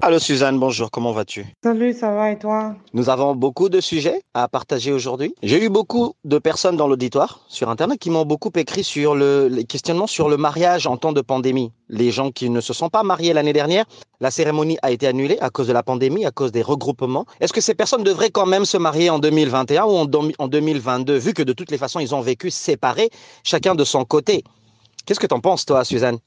Allô Suzanne, bonjour, comment vas-tu? Salut, ça va et toi? Nous avons beaucoup de sujets à partager aujourd'hui. J'ai eu beaucoup de personnes dans l'auditoire sur Internet qui m'ont beaucoup écrit sur le, les questionnements sur le mariage en temps de pandémie. Les gens qui ne se sont pas mariés l'année dernière, la cérémonie a été annulée à cause de la pandémie, à cause des regroupements. Est-ce que ces personnes devraient quand même se marier en 2021 ou en, en 2022, vu que de toutes les façons, ils ont vécu séparés, chacun de son côté? Qu'est-ce que tu en penses, toi, Suzanne?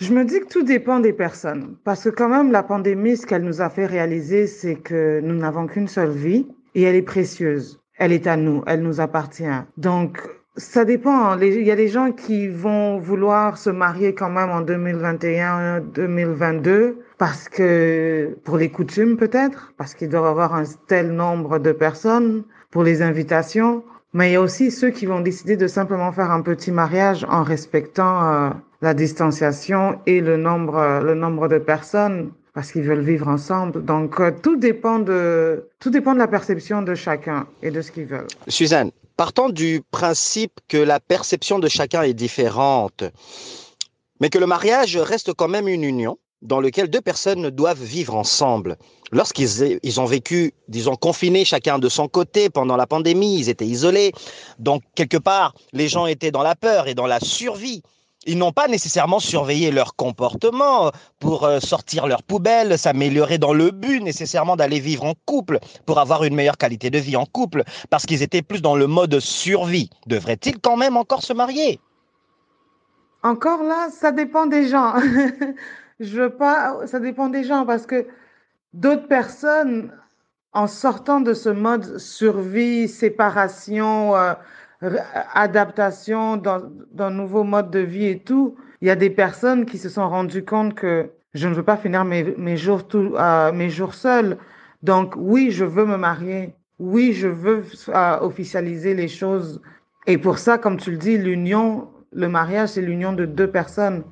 Je me dis que tout dépend des personnes. Parce que quand même, la pandémie, ce qu'elle nous a fait réaliser, c'est que nous n'avons qu'une seule vie et elle est précieuse. Elle est à nous, elle nous appartient. Donc, ça dépend. Il y a des gens qui vont vouloir se marier quand même en 2021, 2022, parce que, pour les coutumes peut-être, parce qu'il doit y avoir un tel nombre de personnes, pour les invitations. Mais il y a aussi ceux qui vont décider de simplement faire un petit mariage en respectant euh, la distanciation et le nombre, le nombre de personnes parce qu'ils veulent vivre ensemble. Donc, euh, tout dépend de, tout dépend de la perception de chacun et de ce qu'ils veulent. Suzanne, partant du principe que la perception de chacun est différente, mais que le mariage reste quand même une union, dans lequel deux personnes doivent vivre ensemble. Lorsqu'ils ils ont vécu, disons, confinés chacun de son côté pendant la pandémie, ils étaient isolés. Donc, quelque part, les gens étaient dans la peur et dans la survie. Ils n'ont pas nécessairement surveillé leur comportement pour euh, sortir leurs poubelles, s'améliorer dans le but nécessairement d'aller vivre en couple pour avoir une meilleure qualité de vie en couple, parce qu'ils étaient plus dans le mode survie. Devraient-ils quand même encore se marier? Encore là, ça dépend des gens. je veux pas, ça dépend des gens parce que d'autres personnes, en sortant de ce mode survie, séparation, euh, adaptation d'un nouveau mode de vie et tout, il y a des personnes qui se sont rendues compte que je ne veux pas finir mes, mes jours euh, mes jours seuls. Donc oui, je veux me marier. Oui, je veux euh, officialiser les choses. Et pour ça, comme tu le dis, l'union, le mariage, c'est l'union de deux personnes.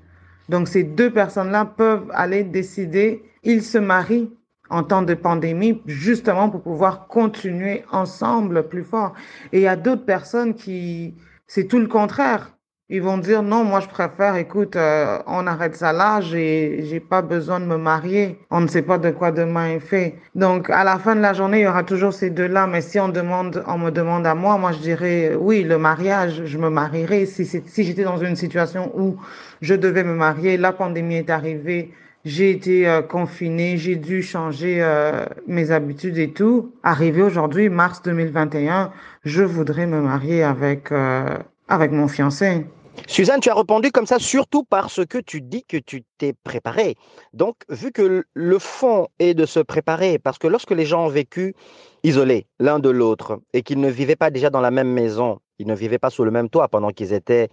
Donc ces deux personnes-là peuvent aller décider, ils se marient en temps de pandémie, justement pour pouvoir continuer ensemble plus fort. Et il y a d'autres personnes qui, c'est tout le contraire. Ils vont dire non, moi je préfère, écoute, euh, on arrête ça là, j'ai, j'ai pas besoin de me marier. On ne sait pas de quoi demain est fait. Donc à la fin de la journée, il y aura toujours ces deux-là. Mais si on demande, on me demande à moi, moi je dirais oui, le mariage, je me marierai. Si, si j'étais dans une situation où je devais me marier, la pandémie est arrivée, j'ai été euh, confinée, j'ai dû changer euh, mes habitudes et tout. Arrivé aujourd'hui, mars 2021, je voudrais me marier avec, euh, avec mon fiancé. Suzanne, tu as répondu comme ça surtout parce que tu dis que tu t'es préparé. Donc, vu que le fond est de se préparer, parce que lorsque les gens ont vécu isolés l'un de l'autre et qu'ils ne vivaient pas déjà dans la même maison, ils ne vivaient pas sous le même toit pendant qu'ils étaient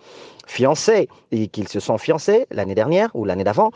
fiancés et qu'ils se sont fiancés l'année dernière ou l'année d'avant.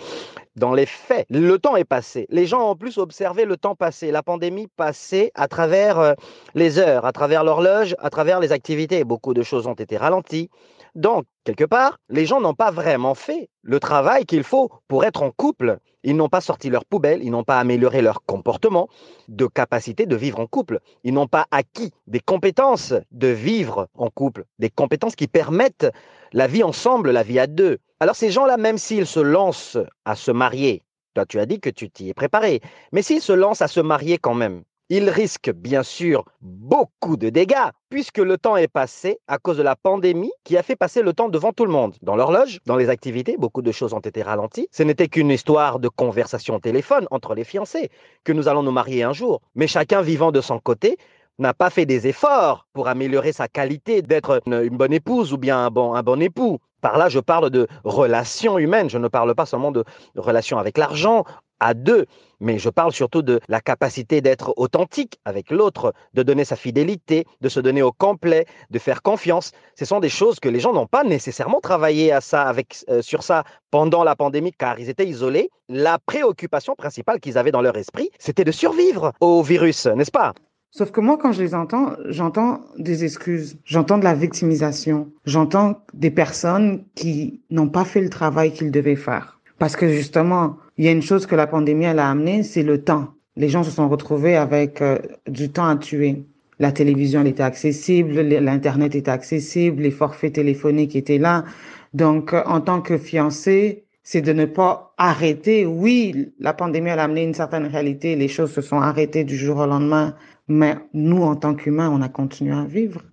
Dans les faits, le temps est passé. Les gens ont plus observé le temps passé, la pandémie passée à travers euh, les heures, à travers l'horloge, à travers les activités. Beaucoup de choses ont été ralenties. Donc, quelque part, les gens n'ont pas vraiment fait le travail qu'il faut pour être en couple. Ils n'ont pas sorti leur poubelle, ils n'ont pas amélioré leur comportement de capacité de vivre en couple. Ils n'ont pas acquis des compétences de vivre en couple, des compétences qui permettent la vie ensemble, la vie à deux. Alors ces gens-là, même s'ils se lancent à se marier, toi tu as dit que tu t'y es préparé, mais s'ils se lancent à se marier quand même, il risque bien sûr beaucoup de dégâts, puisque le temps est passé à cause de la pandémie qui a fait passer le temps devant tout le monde. Dans l'horloge, dans les activités, beaucoup de choses ont été ralenties. Ce n'était qu'une histoire de conversation au téléphone entre les fiancés, que nous allons nous marier un jour. Mais chacun vivant de son côté, n'a pas fait des efforts pour améliorer sa qualité d'être une, bonne épouse ou bien un bon, un bon époux. Par là, je parle de relations humaines, je ne parle pas seulement de relations avec l'argent, à deux, mais je parle surtout de la capacité d'être authentique avec l'autre, de donner sa fidélité, de se donner au complet, de faire confiance. Ce sont des choses que les gens n'ont pas nécessairement travaillé à ça avec, euh, sur ça pendant la pandémie car ils étaient isolés. La préoccupation principale qu'ils avaient dans leur esprit, c'était de survivre au virus, n'est-ce pas? Sauf que moi, quand je les entends, j'entends des excuses, j'entends de la victimisation, j'entends des personnes qui n'ont pas fait le travail qu'ils devaient faire. Parce que justement, il y a une chose que la pandémie elle a amené, c'est le temps. Les gens se sont retrouvés avec euh, du temps à tuer. La télévision elle était accessible, l'internet était accessible, les forfaits téléphoniques étaient là. Donc, euh, en tant que fiancé, c'est de ne pas arrêter. Oui, la pandémie a amené une certaine réalité, les choses se sont arrêtées du jour au lendemain, mais nous, en tant qu'humains, on a continué à vivre.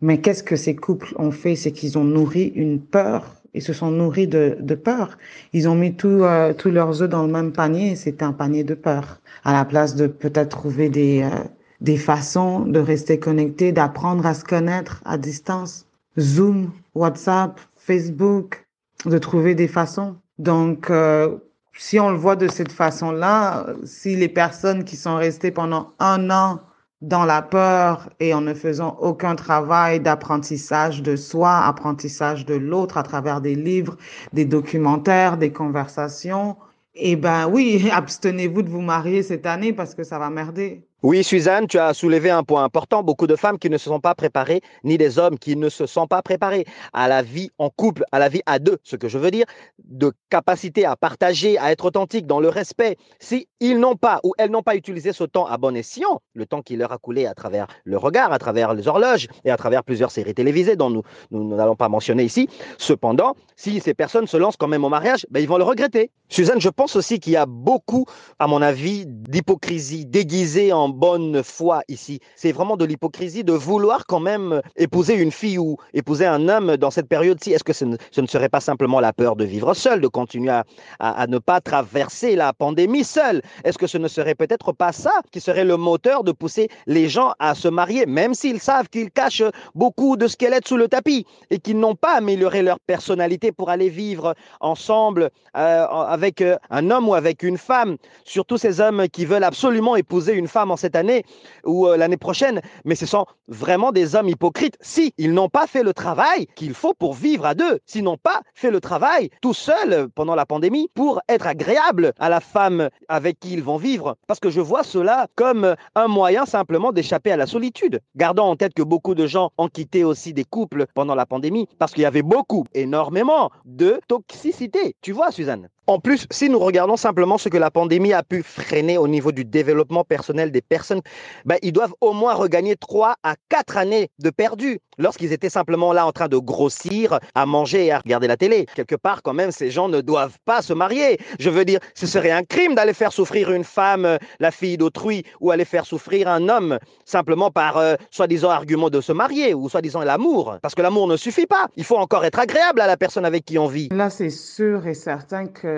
Mais qu'est-ce que ces couples ont fait? C'est qu'ils ont nourri une peur. Ils se sont nourris de, de peur. Ils ont mis euh, tous leurs œufs dans le même panier. C'était un panier de peur. À la place de peut-être trouver des, euh, des façons de rester connectés, d'apprendre à se connaître à distance. Zoom, WhatsApp, Facebook, de trouver des façons. Donc, euh, si on le voit de cette façon-là, si les personnes qui sont restées pendant un an dans la peur et en ne faisant aucun travail d'apprentissage de soi, apprentissage de l'autre à travers des livres, des documentaires, des conversations, eh ben oui, abstenez-vous de vous marier cette année parce que ça va merder. Oui, Suzanne, tu as soulevé un point important. Beaucoup de femmes qui ne se sont pas préparées, ni des hommes qui ne se sont pas préparés à la vie en couple, à la vie à deux. Ce que je veux dire, de capacité à partager, à être authentique dans le respect. Si ils n'ont pas ou elles n'ont pas utilisé ce temps à bon escient, le temps qui leur a coulé à travers le regard, à travers les horloges et à travers plusieurs séries télévisées dont nous nous n'allons pas mentionner ici. Cependant, si ces personnes se lancent quand même au mariage, ben, ils vont le regretter. Suzanne, je pense aussi qu'il y a beaucoup, à mon avis, d'hypocrisie déguisée en bonne foi ici. C'est vraiment de l'hypocrisie de vouloir quand même épouser une fille ou épouser un homme dans cette période-ci. Est-ce que ce ne, serait pas simplement la peur de vivre seul, de continuer à, à, ne pas traverser la pandémie seul? Est-ce que ce ne serait peut-être pas ça qui serait le moteur de pousser les gens à se marier, même s'ils savent qu'ils cachent beaucoup de squelettes sous le tapis et qu'ils n'ont pas amélioré leur personnalité pour aller vivre ensemble euh, avec euh, un homme ou avec une femme, surtout ces hommes qui veulent absolument épouser une femme en cette année ou euh, l'année prochaine, mais ce sont vraiment des hommes hypocrites si ils n'ont pas fait le travail qu'il faut pour vivre à deux, s'ils n'ont pas fait le travail tout seul pendant la pandémie pour être agréable à la femme avec qui ils vont vivre. Parce que je vois cela comme un moyen simplement d'échapper à la solitude. Gardons en tête que beaucoup de gens ont quitté aussi des couples pendant la pandémie parce qu'il y avait beaucoup, énormément de toxicité. Tu vois, Suzanne? En plus, si nous regardons simplement ce que la pandémie a pu freiner au niveau du développement personnel des personnes, ben, ils doivent au moins regagner trois à quatre années de perdu lorsqu'ils étaient simplement là en train de grossir, à manger et à regarder la télé. Quelque part, quand même, ces gens ne doivent pas se marier. Je veux dire, ce serait un crime d'aller faire souffrir une femme, la fille d'autrui, ou aller faire souffrir un homme simplement par euh, soi-disant argument de se marier ou soi-disant l'amour. Parce que l'amour ne suffit pas. Il faut encore être agréable à la personne avec qui on vit. Là, c'est sûr et certain que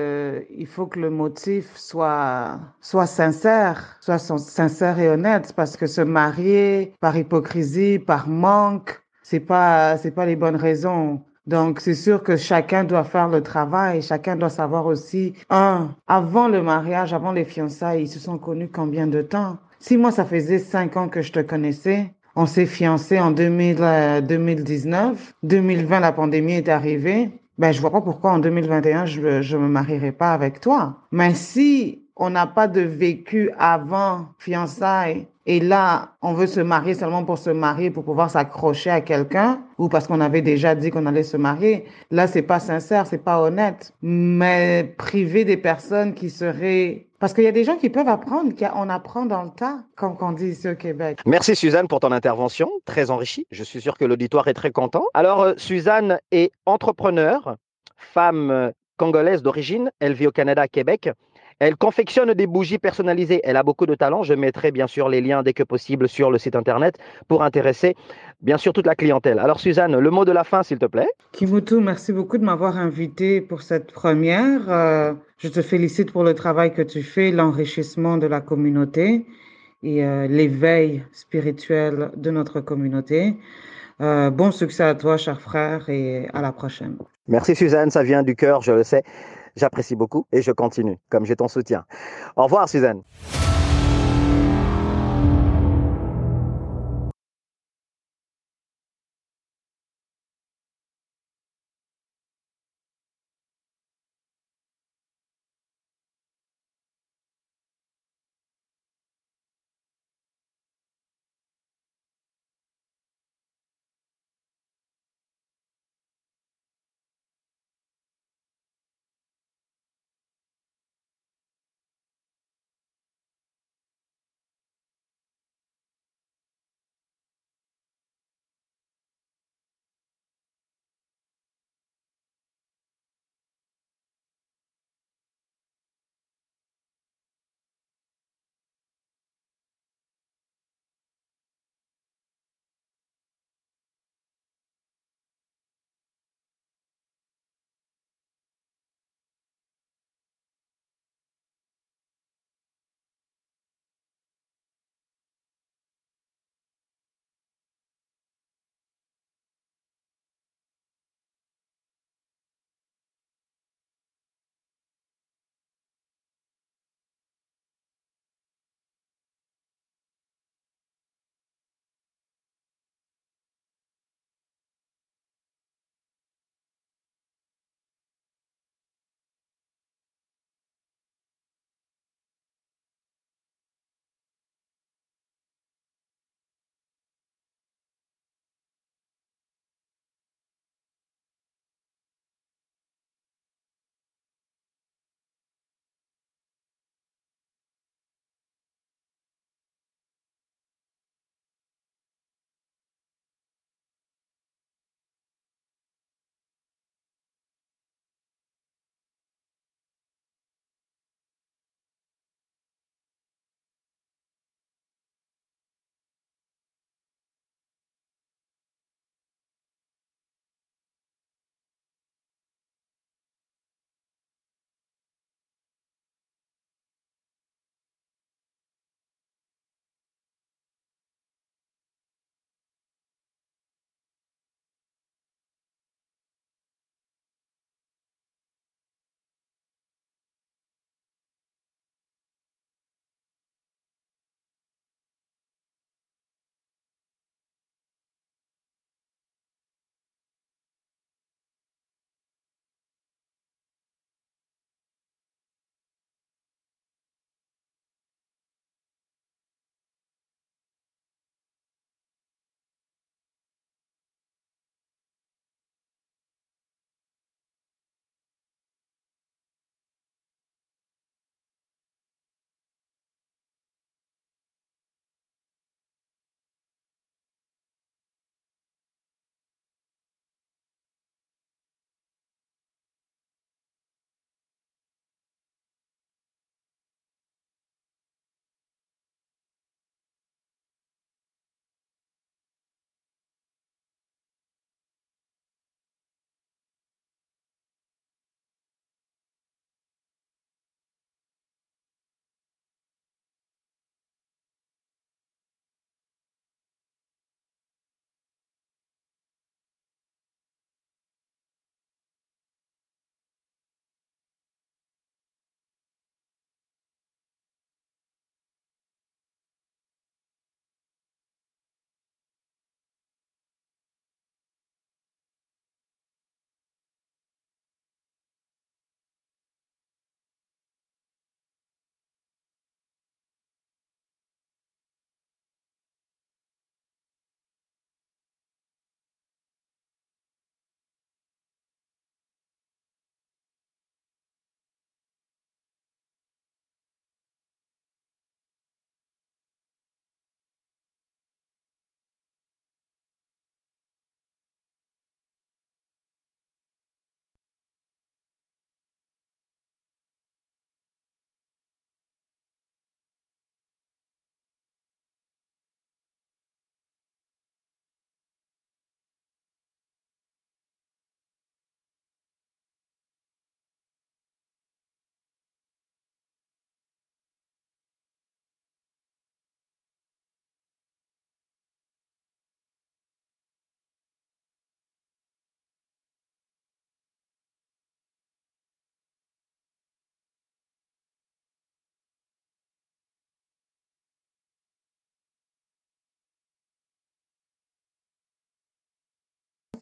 il faut que le motif soit, soit sincère, soit sincère et honnête, parce que se marier par hypocrisie, par manque, c'est pas, c'est pas les bonnes raisons. Donc, c'est sûr que chacun doit faire le travail. Chacun doit savoir aussi, un, avant le mariage, avant les fiançailles, ils se sont connus combien de temps? Si moi, ça faisait cinq ans que je te connaissais, on s'est fiancés en 2000, 2019. 2020, la pandémie est arrivée ben, je vois pas pourquoi en 2021, je ne me marierai pas avec toi. Mais si on n'a pas de vécu avant fiançailles et là, on veut se marier seulement pour se marier, pour pouvoir s'accrocher à quelqu'un, ou parce qu'on avait déjà dit qu'on allait se marier. Là, c'est pas sincère, c'est pas honnête. Mais priver des personnes qui seraient parce qu'il y a des gens qui peuvent apprendre, on apprend dans le tas, comme on dit ici au Québec. Merci Suzanne pour ton intervention, très enrichie. Je suis sûr que l'auditoire est très content. Alors, euh, Suzanne est entrepreneur, femme euh, congolaise d'origine. Elle vit au Canada, à Québec. Elle confectionne des bougies personnalisées. Elle a beaucoup de talent. Je mettrai bien sûr les liens dès que possible sur le site internet pour intéresser bien sûr toute la clientèle. Alors Suzanne, le mot de la fin s'il te plaît. Kimutu, merci beaucoup de m'avoir invité pour cette première. Euh, je te félicite pour le travail que tu fais, l'enrichissement de la communauté et euh, l'éveil spirituel de notre communauté. Euh, bon succès à toi, cher frère, et à la prochaine. Merci Suzanne, ça vient du cœur, je le sais. J'apprécie beaucoup et je continue, comme j'ai ton soutien. Au revoir, Suzanne.